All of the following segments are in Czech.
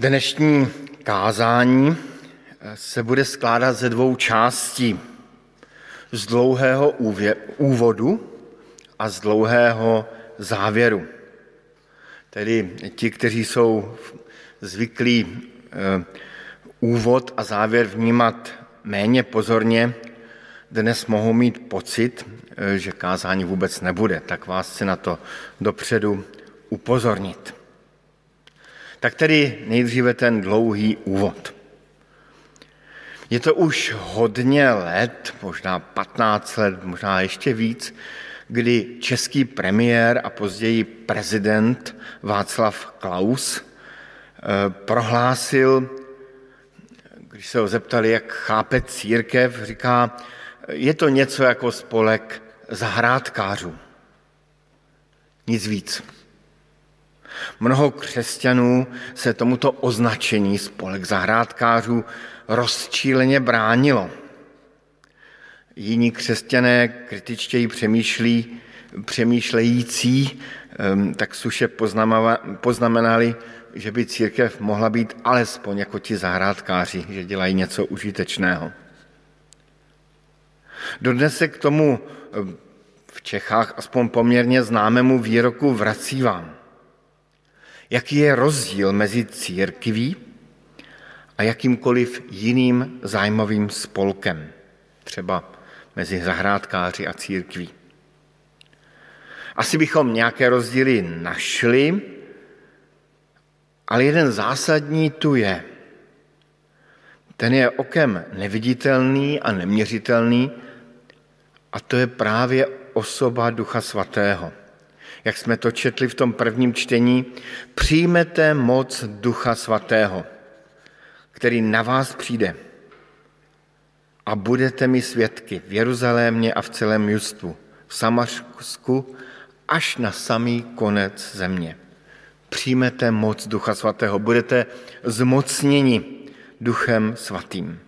Dnešní kázání se bude skládat ze dvou částí. Z dlouhého úvodu a z dlouhého závěru. Tedy ti, kteří jsou zvyklí eh, úvod a závěr vnímat méně pozorně, dnes mohou mít pocit, eh, že kázání vůbec nebude, tak vás chci na to dopředu upozornit. Tak tedy nejdříve ten dlouhý úvod. Je to už hodně let, možná 15 let, možná ještě víc, kdy český premiér a později prezident Václav Klaus eh, prohlásil, když se ho zeptali, jak chápe církev, říká, je to něco jako spolek zahrádkářů. Nic víc. Mnoho křesťanů se tomuto označení spolek zahrádkářů rozčíleně bránilo. Jiní křesťané kritičtěji přemýšlí, přemýšlející, ehm, tak suše poznamenali, že by církev mohla být alespoň jako ti zahrádkáři, že dělají něco užitečného. Dodnes se k tomu ehm, v Čechách aspoň poměrně známému výroku vrací vám. Jaký je rozdíl mezi církví a jakýmkoliv jiným zájmovým spolkem, třeba mezi zahrádkáři a církví? Asi bychom nějaké rozdíly našli, ale jeden zásadní tu je. Ten je okem neviditelný a neměřitelný a to je právě osoba Ducha Svatého jak jsme to četli v tom prvním čtení, přijmete moc Ducha Svatého, který na vás přijde a budete mi svědky v Jeruzalémě a v celém Justvu, v Samařsku až na samý konec země. Přijmete moc Ducha Svatého, budete zmocněni Duchem Svatým.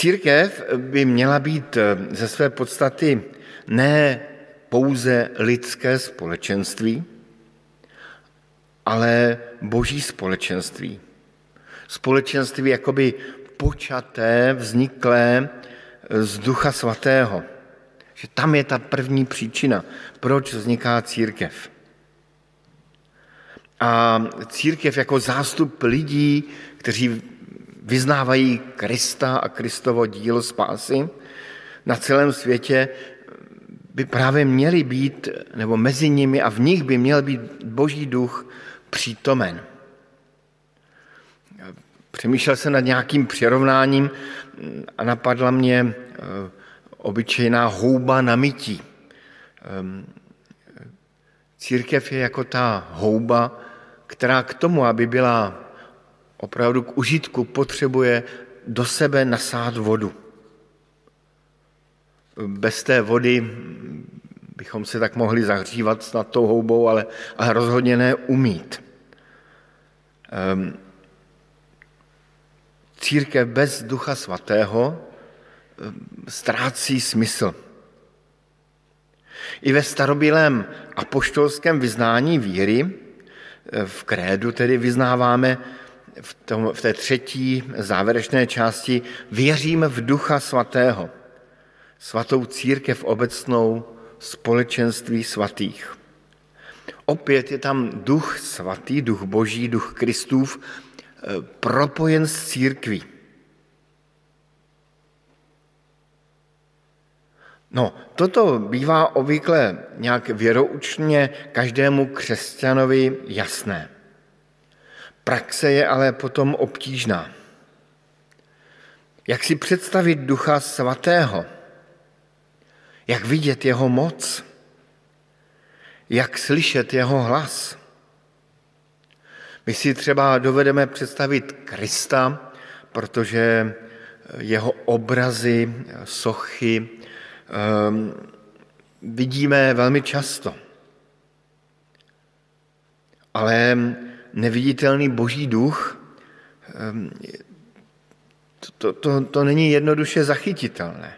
Církev by měla být eh, ze své podstaty ne pouze lidské společenství, ale boží společenství. Společenství jakoby počaté, vzniklé eh, z Ducha Svatého. Že tam je ta první příčina, proč vzniká církev. A církev jako zástup lidí, kteří vyznávají Krista a Kristovo dílo spásy na celém světě, by právě měli být, nebo mezi nimi a v nich by měl být Boží duch přítomen. Přemýšlel jsem nad nějakým přirovnáním a napadla mě eh, obyčejná houba na mytí. Ehm, církev je jako ta houba, která k tomu, aby byla opravdu k užitku potřebuje do sebe nasát vodu. Bez té vody bychom se tak mohli zahřívat nad tou houbou, ale, ale rozhodně ne umít. Um, církev bez Ducha Svatého ehm, ztrácí smysl. I ve starobylém apoštolském vyznání víry, v krédu tedy vyznáváme, v, tom, v té třetí závěrečné části věřím v Ducha Svatého, svatou církev obecnou, společenství svatých. Opět je tam duch svatý, duch boží, duch Kristův, eh, propojen s církví. No, toto bývá obvykle nějak věroučně každému křesťanovi jasné. Praxe je ale potom obtížná. Jak si představit Ducha Svatého? Jak vidět jeho moc? Jak slyšet jeho hlas? My si třeba dovedeme představit Krista, protože jeho obrazy, sochy um, vidíme velmi často. Ale neviditelný boží duch, ehm, to, to, to není jednoduše zachytitelné.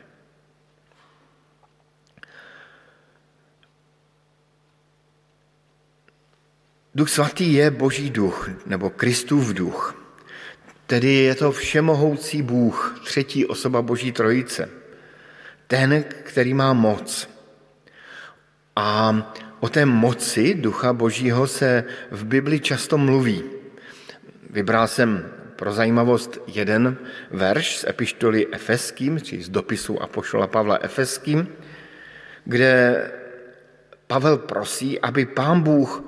Duch svatý je boží duch, nebo Kristův duch. Tedy je to všemohoucí Bůh, třetí osoba boží trojice. Ten, který má moc. A o té moci ducha božího se v Bibli často mluví. Vybral jsem pro zajímavost jeden verš z epištoly Efeským, či z dopisu Apoštola Pavla Efeským, kde Pavel prosí, aby pán Bůh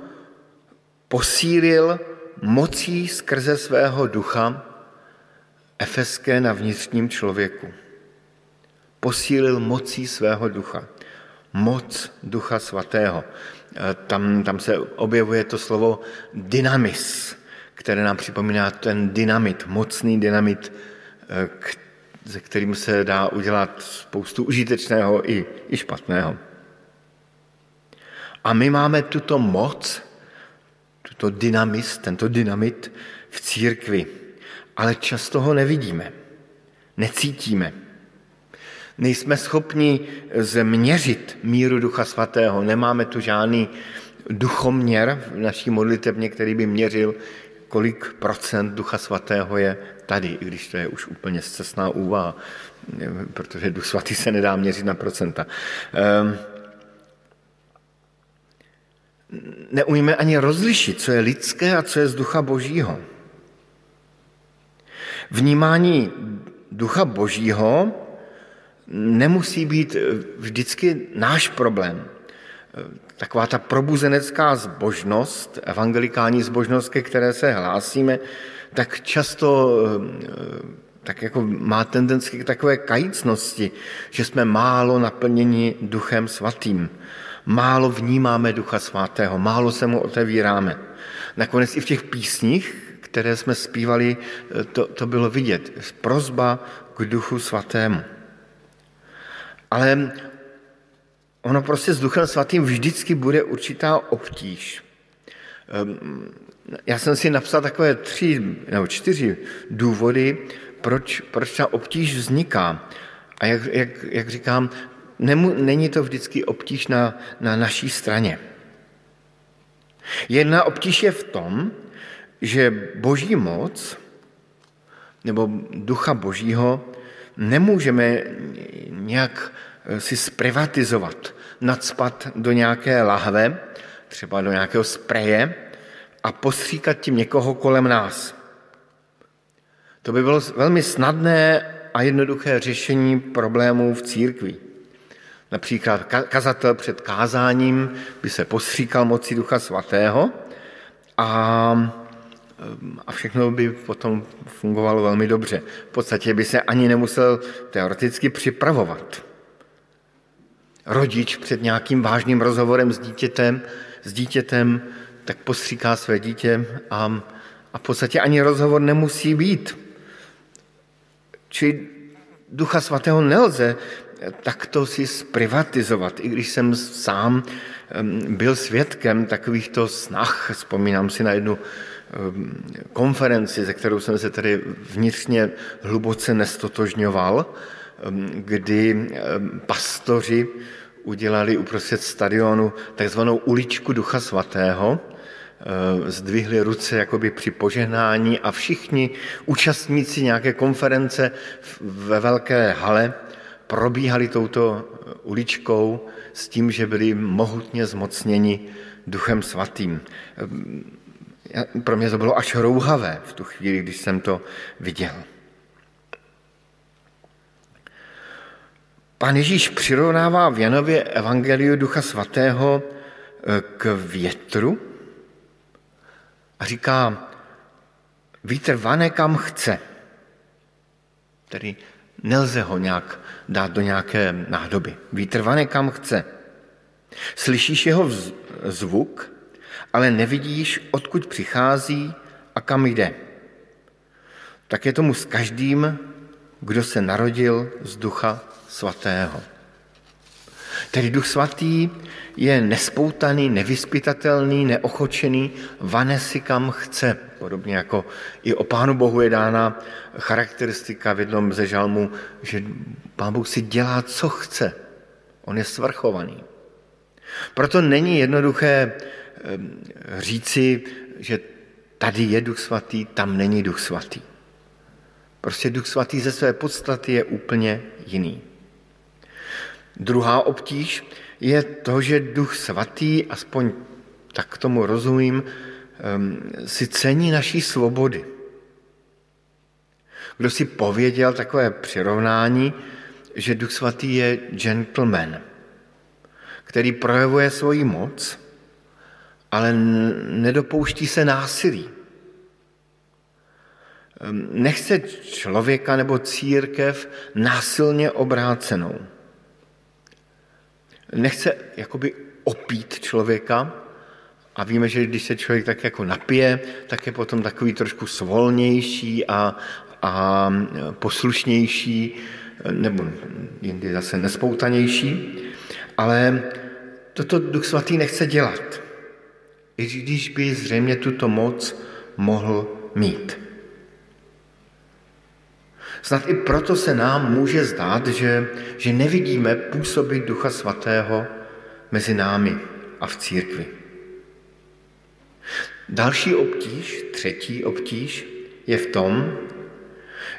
posílil mocí skrze svého ducha efeské na vnitřním člověku. Posílil mocí svého ducha. Moc ducha svatého. E, tam, tam se objevuje to slovo dynamis, které nám připomíná ten dynamit, mocný dynamit, se kterým se dá udělat spoustu užitečného i, i špatného. A my máme tuto moc, tuto dynamis, tento dynamit v církvi, ale často ho nevidíme, necítíme. Nejsme schopni změřit míru Ducha Svatého, nemáme tu žádný duchoměr v naší modlitevně, který by měřil, kolik procent Ducha Svatého je tady, i když to je už úplně zcestná úvaha, protože Duch Svatý se nedá měřit na procenta. Um, neumíme ani rozlišit, co je lidské a co je z ducha božího. Vnímání ducha božího nemusí být vždycky náš problém. Taková ta probuzenecká zbožnost, evangelikální zbožnost, ke které se hlásíme, tak často tak jako má tendenci k takové kajícnosti, že jsme málo naplněni duchem svatým málo vnímáme Ducha Svatého, málo se mu otevíráme. Nakonec i v těch písních, které jsme zpívali, to, to bylo vidět. Prozba k Duchu Svatému. Ale ono prostě s Duchem Svatým vždycky bude určitá obtíž. Ehm, já jsem si napsal takové tři nebo čtyři důvody, proč, proč ta obtíž vzniká. A jak, jak, jak říkám, nemu, není to vždycky obtíž na, na naší straně. Jedna obtíž je v tom, že boží moc nebo ducha božího nemůžeme nějak eh, si zprivatizovat, nadspat do nějaké lahve, třeba do nějakého spreje a postříkat tím někoho kolem nás. To by bylo velmi snadné a jednoduché řešení problémů v církvi. Například kazatel před kázáním by se postříkal moci Ducha Svatého a, a všechno by potom fungovalo velmi dobře. V podstatě by se ani nemusel teoreticky připravovat. Rodič před nějakým vážným rozhovorem s dítětem, s dítětem tak postříká své dítě a, a v podstatě ani rozhovor nemusí být. Či Ducha Svatého nelze takto si zprivatizovat, i když jsem sám byl svědkem takovýchto snah. Vzpomínám si na jednu konferenci, ze kterou jsem se tedy vnitřně hluboce nestotožňoval, kdy pastoři udělali uprostřed stadionu takzvanou uličku Ducha Svatého, zdvihli ruce jakoby při požehnání a všichni účastníci nějaké konference ve velké hale probíhali touto uličkou s tím, že byli mohutně zmocněni Duchem Svatým. Pro mě to bylo až rouhavé v tu chvíli, když jsem to viděl. Pán Ježíš přirovnává v Janově Evangeliu Ducha Svatého eh, k větru a říká, vítr vane kam chce. Tedy Nelze ho nějak dát do nějaké nádoby. Vítr vane kam chce. Slyšíš jeho zvuk, ale nevidíš, odkud přichází a kam jde. Tak je tomu s každým, kdo se narodil z Ducha Svatého. Tedy Duch Svatý je nespoutaný, nevyspytatelný, neochočený, vane si kam chce. Podobně jako i o Pánu Bohu je dána charakteristika v jednom ze žalmů, že Pán Bůh si dělá, co chce. On je svrchovaný. Proto není jednoduché říci, že tady je duch svatý, tam není duch svatý. Prostě duch svatý ze své podstaty je úplně jiný. Druhá obtíž je to, že duch svatý, aspoň tak tomu rozumím, si cení naší svobody. Kdo si pověděl takové přirovnání, že duch svatý je gentleman, který projevuje svoji moc, ale nedopouští se násilí. Nechce člověka nebo církev násilně obrácenou. Nechce jakoby opít člověka, a víme, že když se člověk tak jako napije, tak je potom takový trošku svolnější a, a poslušnější, nebo jindy zase nespoutanější, ale toto Duch Svatý nechce dělat. I když by zřejmě tuto moc mohl mít. Snad i proto se nám může zdát, že, že nevidíme působit Ducha Svatého mezi námi a v církvi. Další obtíž, třetí obtíž, je v tom,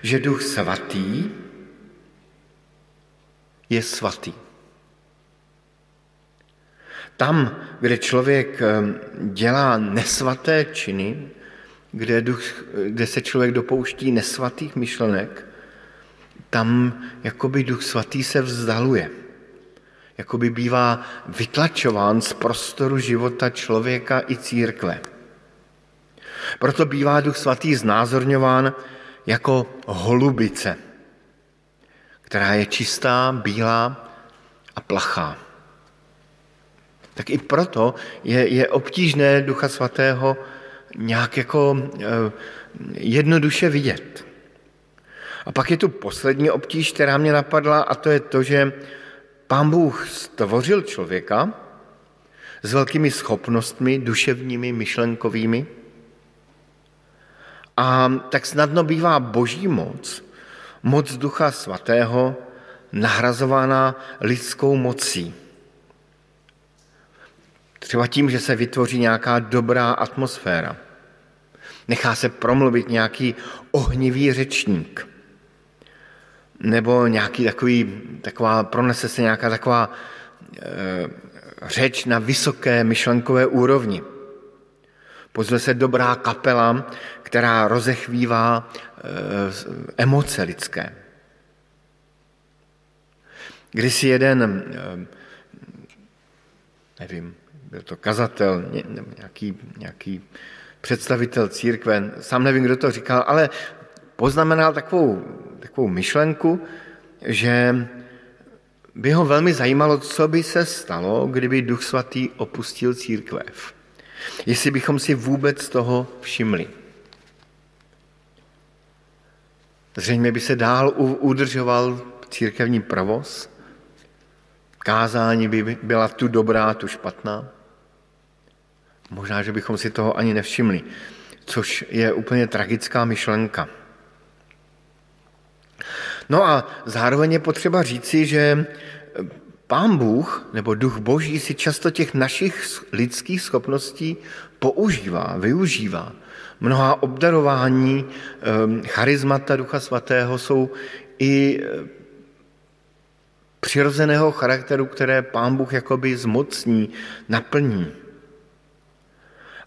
že Duch Svatý je svatý. Tam, kde člověk eh, dělá nesvaté činy, kde, duch, kde se člověk dopouští nesvatých myšlenek, tam jakoby Duch Svatý se vzdaluje. Jakoby bývá vytlačován z prostoru života člověka i církve. Proto bývá Duch Svatý znázorňován jako holubice, která je čistá, bílá a plachá. Tak i proto je, je obtížné Ducha Svatého nějak jako eh, jednoduše vidět. A pak je tu poslední obtíž, která mě napadla, a to je to, že pán Bůh stvořil člověka s velkými schopnostmi, duševními, myšlenkovými, a tak snadno bývá boží moc, moc Ducha Svatého, nahrazována lidskou mocí. Třeba tím, že se vytvoří nějaká dobrá atmosféra. Nechá se promluvit nějaký ohnivý řečník. Nebo nějaký takový, taková, pronese se nějaká taková e, řeč na vysoké myšlenkové úrovni. Pozve se dobrá kapela, která rozechvívá eh, emoce lidské. Když si jeden, eh, nevím, byl to kazatel, nějaký, nějaký představitel církve, sám nevím, kdo to říkal, ale poznamenal takovou, takovou myšlenku, že by ho velmi zajímalo, co by se stalo, kdyby Duch Svatý opustil církve jestli bychom si vůbec toho všimli. Zřejmě by se dál udržoval církevní provoz, kázání by byla tu dobrá, tu špatná. Možná, že bychom si toho ani nevšimli, což je úplně tragická myšlenka. No a zároveň je potřeba říci, že Pán Bůh nebo Duch Boží si často těch našich lidských schopností používá, využívá. Mnoha obdarování, ehm, charizmata Ducha Svatého jsou i eh, přirozeného charakteru, které Pán Bůh jakoby zmocní, naplní.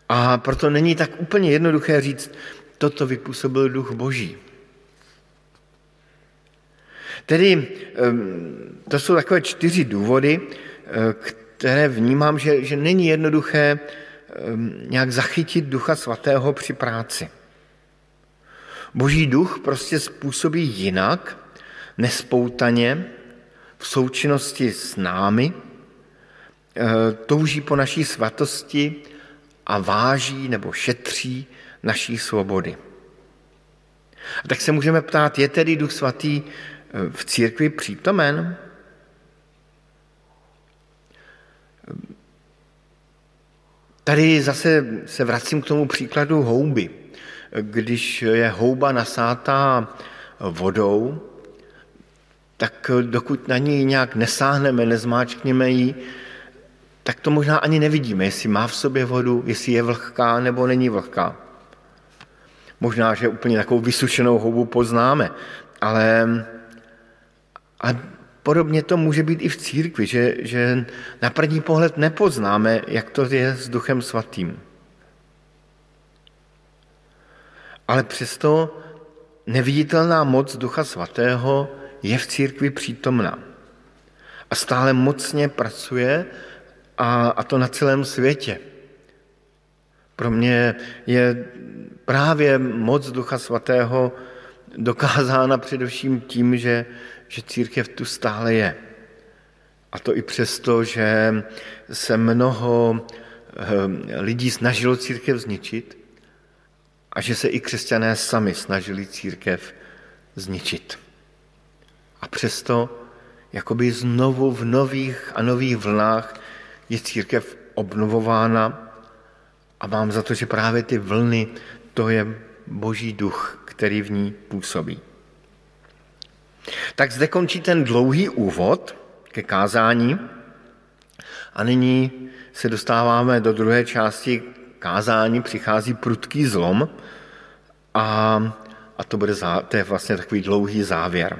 A proto není tak úplně jednoduché říct, toto vypůsobil Duch Boží. Tedy to jsou takové čtyři důvody, eh, které vnímám, že, že není jednoduché nějak zachytit Ducha Svatého při práci. Boží duch prostě způsobí jinak, nespoutaně, v součinnosti s námi, eh, touží po naší svatosti a váží nebo šetří naší svobody. A tak se můžeme ptát, je tedy Duch Svatý v církvi přítomen? Tady zase se vracím k tomu příkladu houby. Když je houba nasátá vodou, tak dokud na ní nějak nesáhneme, nezmáčkněme ji, tak to možná ani nevidíme, jestli má v sobě vodu, jestli je vlhká nebo není vlhká. Možná, že úplně takovou vysušenou houbu poznáme, ale, ale podobně to může být i v církvi, že, že na první pohled nepoznáme, jak to je s Duchem Svatým. Ale přesto neviditelná moc Ducha Svatého je v církvi přítomná. A stále mocně pracuje a, a to na celém světě. Pro mě je právě moc Ducha Svatého dokázána především tím, že, že církev tu stále je. A to i přesto, že se mnoho eh, lidí snažilo církev zničit a že se i křesťané sami snažili církev zničit. A přesto jakoby znovu v nových a nových vlnách je církev obnovována a mám za to, že právě ty vlny, to je boží duch, který v ní působí. Tak zde končí ten dlouhý úvod ke kázání a nyní se dostáváme do druhé části kázání, přichází prudký zlom a, a to, bude, to je vlastně takový dlouhý závěr.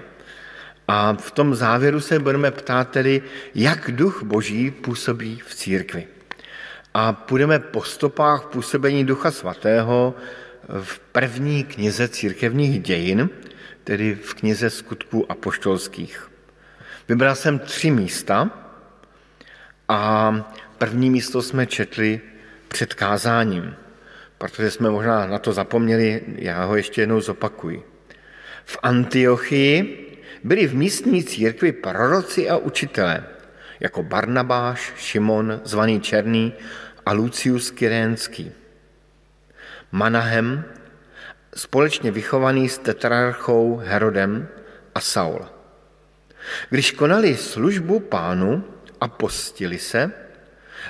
A v tom závěru se budeme ptát tedy, jak duch boží působí v církvi. A půjdeme po stopách působení ducha svatého v první knize církevních dějin, tedy v knize skutků apoštolských. Vybral jsem tři místa a první místo jsme četli před kázáním, protože jsme možná na to zapomněli, já ho ještě jednou zopakuji. V Antiochii byli v místní církvi proroci a učitelé, jako Barnabáš, Šimon, zvaný Černý a Lucius Kyrénský. Manahem, společně vychovaný s tetrarchou Herodem a Saul. Když konali službu pánu a postili se,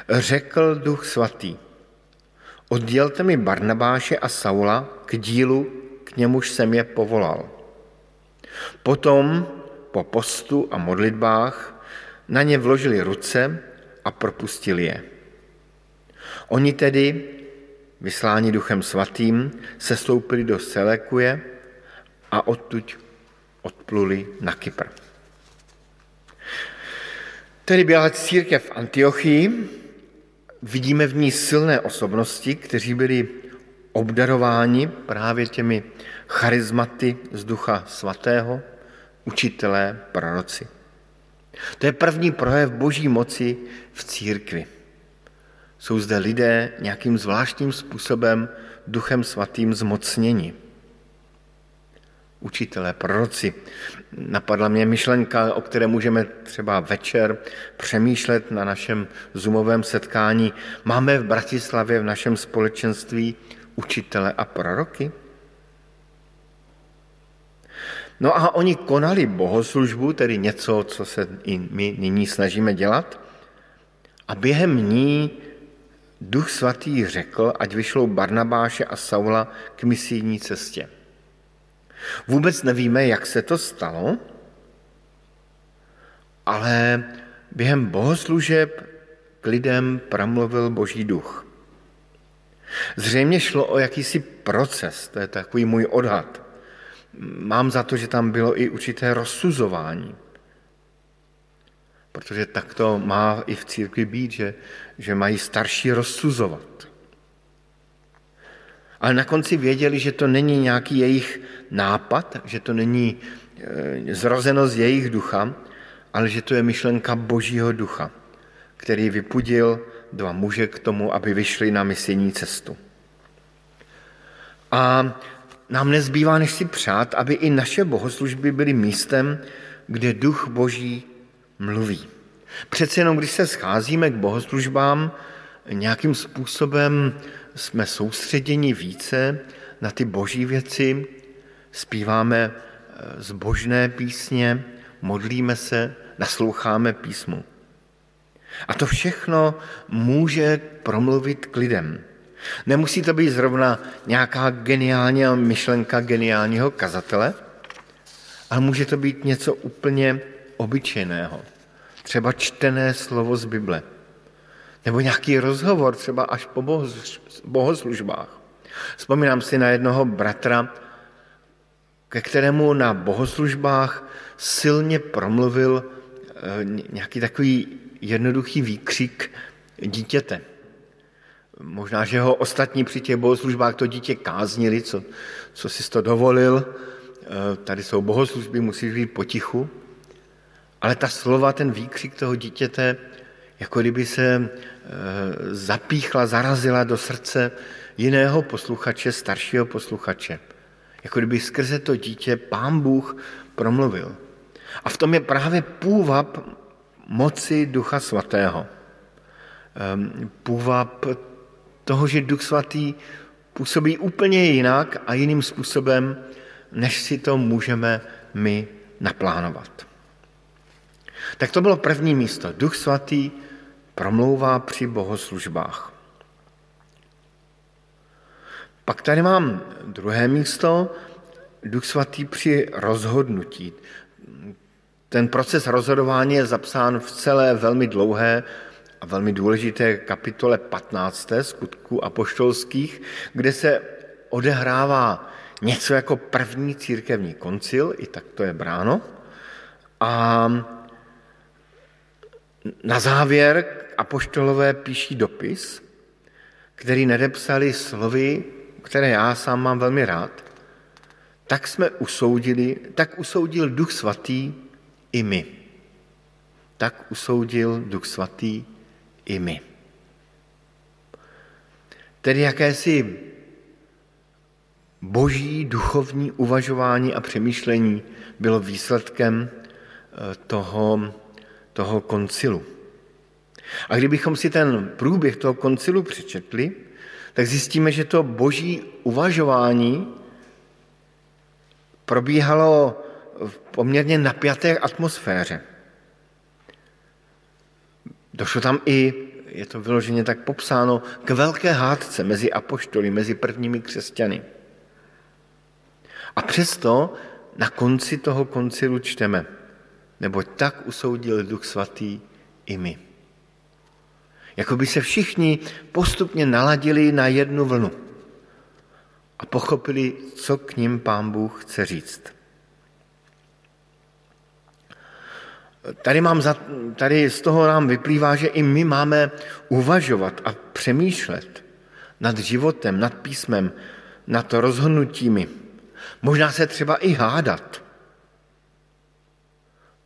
řekl duch svatý, oddělte mi Barnabáše a Saula k dílu, k němuž jsem je povolal. Potom po postu a modlitbách na ně vložili ruce a propustili je. Oni tedy, vysláni duchem svatým, se stoupili do Selekuje a odtud odpluli na Kypr. Tedy byla církev v Antiochii, vidíme v ní silné osobnosti, kteří byli obdarováni právě těmi charizmaty z Ducha Svatého, učitelé, proroci. To je první projev boží moci v církvi. Jsou zde lidé nějakým zvláštním způsobem Duchem Svatým zmocněni. Učitelé, proroci. Napadla mě myšlenka, o které můžeme třeba večer přemýšlet na našem zoomovém setkání. Máme v Bratislavě v našem společenství učitele a proroky? No a oni konali bohoslužbu, tedy něco, co se i my nyní snažíme dělat. A během ní Duch Svatý řekl, ať vyšlou Barnabáše a Saula k misijní cestě. Vůbec nevíme, jak se to stalo, ale během bohoslužeb k lidem pramluvil Boží duch. Zřejmě šlo o jakýsi proces, to je takový můj odhad. Mám za to, že tam bylo i určité rozsuzování. Protože tak to má i v církvi být, že, že mají starší rozsuzovat. Ale na konci věděli, že to není nějaký jejich nápad, že to není e, zrozeno z jejich ducha, ale že to je myšlenka Božího ducha, který vypudil dva muže k tomu, aby vyšli na misijní cestu. A nám nezbývá, než si přát, aby i naše bohoslužby byly místem, kde duch boží mluví. Přece jenom, když se scházíme k bohoslužbám, nějakým způsobem jsme soustředěni více na ty boží věci, zpíváme eh, zbožné písně, modlíme se, nasloucháme písmu. A to všechno může promluvit k lidem. Nemusí to být zrovna nějaká geniální myšlenka geniálního kazatele, ale může to být něco úplně obyčejného. Třeba čtené slovo z Bible. Nebo nějaký rozhovor, třeba až po bohoslužbách. Vzpomínám si na jednoho bratra, ke kterému na bohoslužbách silně promluvil eh, nějaký takový jednoduchý výkřik dítěte. Možná, že ho ostatní při těch bohoslužbách to dítě káznili, co, co si to dovolil. Eh, tady jsou bohoslužby, musíš být potichu. Ale ta slova, ten výkřik toho dítěte, jako kdyby se eh, zapíchla, zarazila do srdce jiného posluchače, staršího posluchače. Jako kdyby skrze to dítě pán Bůh promluvil. A v tom je právě půvab moci Ducha Svatého. Ehm, půvab toho, že Duch Svatý působí úplně jinak a jiným způsobem, než si to můžeme my naplánovat. Tak to bylo první místo. Duch Svatý promlouvá při bohoslužbách. Pak tady mám druhé místo, Duch Svatý při rozhodnutí. Ten proces rozhodování je zapsán v celé velmi dlouhé a velmi důležité kapitole 15. skutků apoštolských, kde se odehrává něco jako první církevní koncil, i tak to je bráno. A na závěr apoštolové píší dopis, který nedepsali slovy, které já sám mám velmi rád, tak jsme usoudili, tak usoudil Duch Svatý i my. Tak usoudil Duch Svatý i my. Tedy jakési boží duchovní uvažování a přemýšlení bylo výsledkem eh, toho, toho koncilu. A kdybychom si ten průběh toho koncilu přečetli, tak zjistíme, že to boží uvažování probíhalo v poměrně napjaté atmosféře. Došlo tam i, je to vyloženě tak popsáno, k velké hádce mezi apoštoly, mezi prvními křesťany. A přesto na konci toho koncilu čteme, nebo tak usoudil Duch Svatý i my. Jako by se všichni postupně naladili na jednu vlnu a pochopili, co k ním pán Bůh chce říct. Tady, mám za, tady z toho nám vyplývá, že i my máme uvažovat a přemýšlet nad životem, nad písmem, nad rozhodnutími. Možná se třeba i hádat,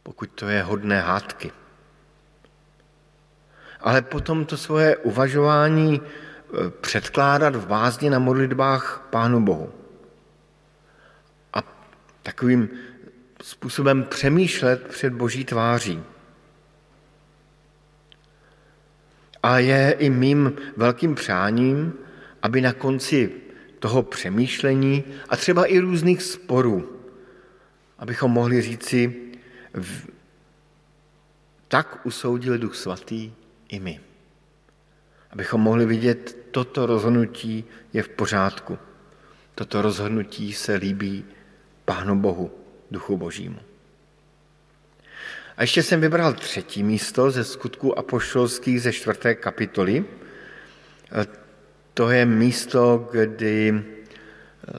pokud to je hodné hádky ale potom to svoje uvažování e, předkládat v bázně na modlitbách Pánu Bohu. A takovým způsobem přemýšlet před Boží tváří. A je i mým velkým přáním, aby na konci toho přemýšlení a třeba i různých sporů, abychom mohli říci, tak usoudil Duch Svatý, i my. Abychom mohli vidět, toto rozhodnutí je v pořádku. Toto rozhodnutí se líbí Pánu Bohu, Duchu Božímu. A ještě jsem vybral třetí místo ze skutků apoštolských ze čtvrté kapitoly. To je místo, kdy eh,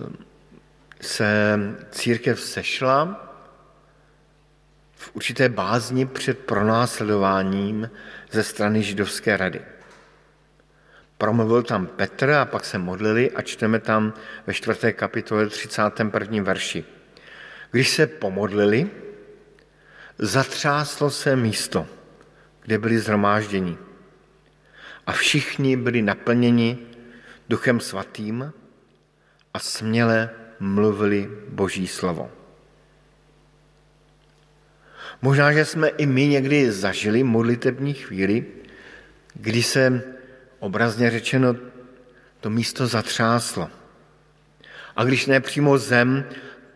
se církev sešla v určité bázni před pronásledováním ze strany židovské rady. Promluvil tam Petr a pak se modlili a čteme tam ve čtvrté kapitole 31. verši. Když se pomodlili, zatřáslo se místo, kde byli zhromážděni. A všichni byli naplněni duchem svatým a směle mluvili Boží slovo. Možná, že jsme i my někdy zažili modlitební chvíli, kdy se obrazně řečeno to místo zatřáslo. A když ne přímo zem,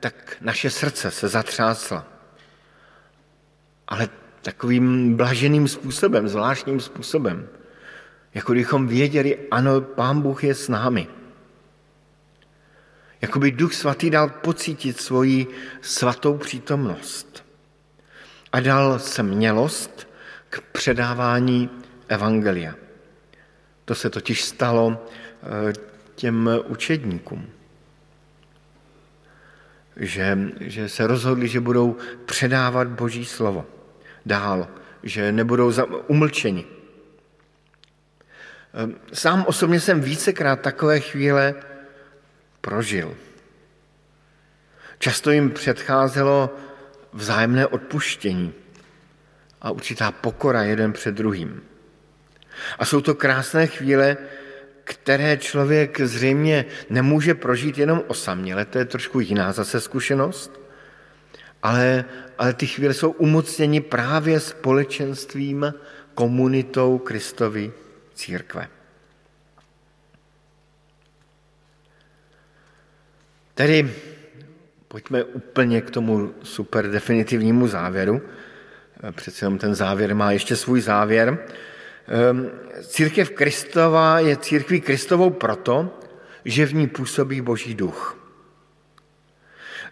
tak naše srdce se zatřásla. Ale takovým blaženým způsobem, zvláštním způsobem. Jako kdybychom věděli, ano, Pán Bůh je s námi. Jako by Duch Svatý dal pocítit svoji svatou přítomnost a dal smělost k předávání evangelia. To se totiž stalo eh, těm učedníkům. Že, že se rozhodli, že budou předávat Boží slovo dál, že nebudou umlčeni. Ehm, sám osobně jsem vícekrát takové chvíle prožil. Často jim předcházelo vzájemné odpuštění a určitá pokora jeden před druhým. A jsou to krásné chvíle, které člověk zřejmě nemůže prožít jenom osaměle, to je trošku jiná zase zkušenost, ale, ale ty chvíle jsou umocněni právě společenstvím, komunitou Kristovy církve. Tedy pojďme úplně k tomu super definitivnímu závěru. Přece jenom ten závěr má ještě svůj závěr. Ehm, církev Kristova je církví Kristovou proto, že v ní působí Boží duch.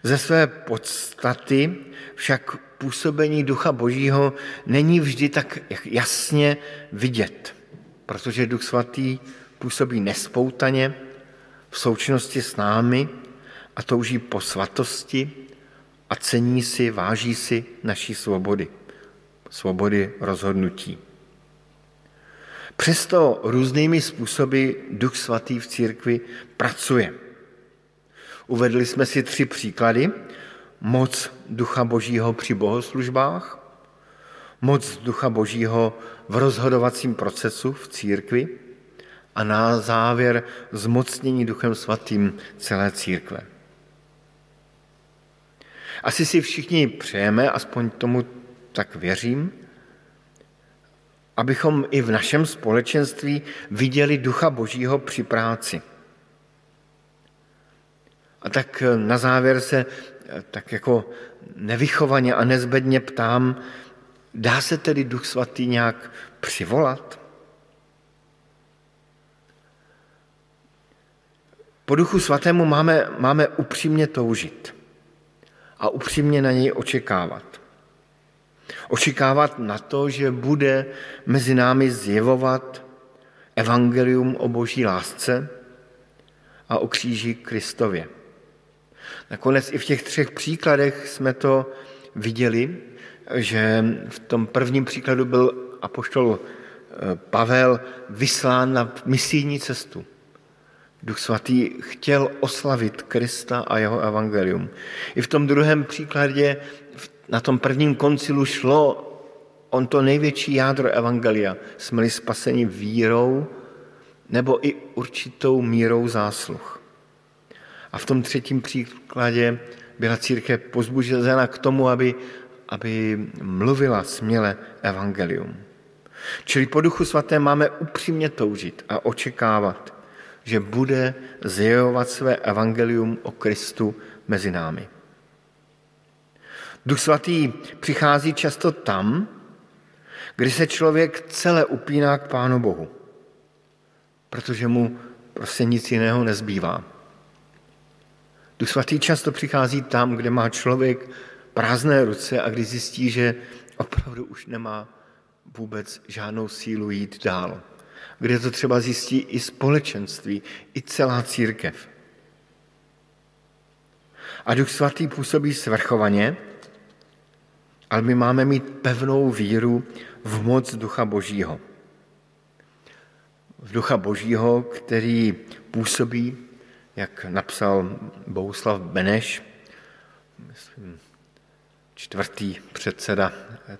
Ze své podstaty však působení ducha Božího není vždy tak jasně vidět, protože duch svatý působí nespoutaně v součinnosti s námi a touží po svatosti a cení si, váží si naší svobody, svobody rozhodnutí. Přesto různými způsoby Duch Svatý v církvi pracuje. Uvedli jsme si tři příklady. Moc Ducha Božího při bohoslužbách, moc Ducha Božího v rozhodovacím procesu v církvi a na závěr zmocnění Duchem Svatým celé církve. Asi si všichni přejeme, aspoň tomu tak věřím, abychom i v našem společenství viděli Ducha Božího při práci. A tak na závěr se tak jako nevychovaně a nezbedně ptám, dá se tedy Duch Svatý nějak přivolat? Po Duchu Svatému máme, máme upřímně toužit a upřímně na něj očekávat. Očekávat na to, že bude mezi námi zjevovat evangelium o boží lásce a o kříži Kristově. Nakonec i v těch třech příkladech jsme to viděli, že v tom prvním příkladu byl apoštol eh, Pavel vyslán na misijní cestu. Duch svatý chtěl oslavit Krista a jeho evangelium. I v tom druhém příkladě, na tom prvním koncilu šlo on to největší jádro evangelia. Jsme-li spaseni vírou nebo i určitou mírou zásluh. A v tom třetím příkladě byla církev pozbužena k tomu, aby, aby mluvila směle evangelium. Čili po duchu svaté máme upřímně toužit a očekávat, že bude zjevovat své evangelium o Kristu mezi námi. Duch svatý přichází často tam, kdy se člověk celé upíná k Pánu Bohu, protože mu prostě nic jiného nezbývá. Duch svatý často přichází tam, kde má člověk prázdné ruce a kdy zjistí, že opravdu už nemá vůbec žádnou sílu jít dál kde to třeba zjistí i společenství, i celá církev. A Duch Svatý působí svrchovaně, ale my máme mít pevnou víru v moc Ducha Božího. V Ducha Božího, který působí, jak napsal Bouslav Beneš, myslím, čtvrtý předseda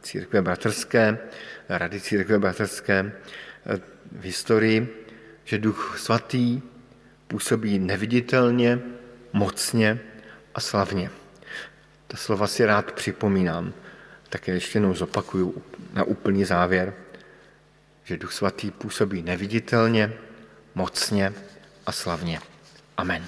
církve bratrské, rady církve bratrské, v historii, že Duch Svatý působí neviditelně, mocně a slavně. Ta slova si rád připomínám, také ještě jednou zopakuju na úplný závěr, že Duch Svatý působí neviditelně, mocně a slavně. Amen.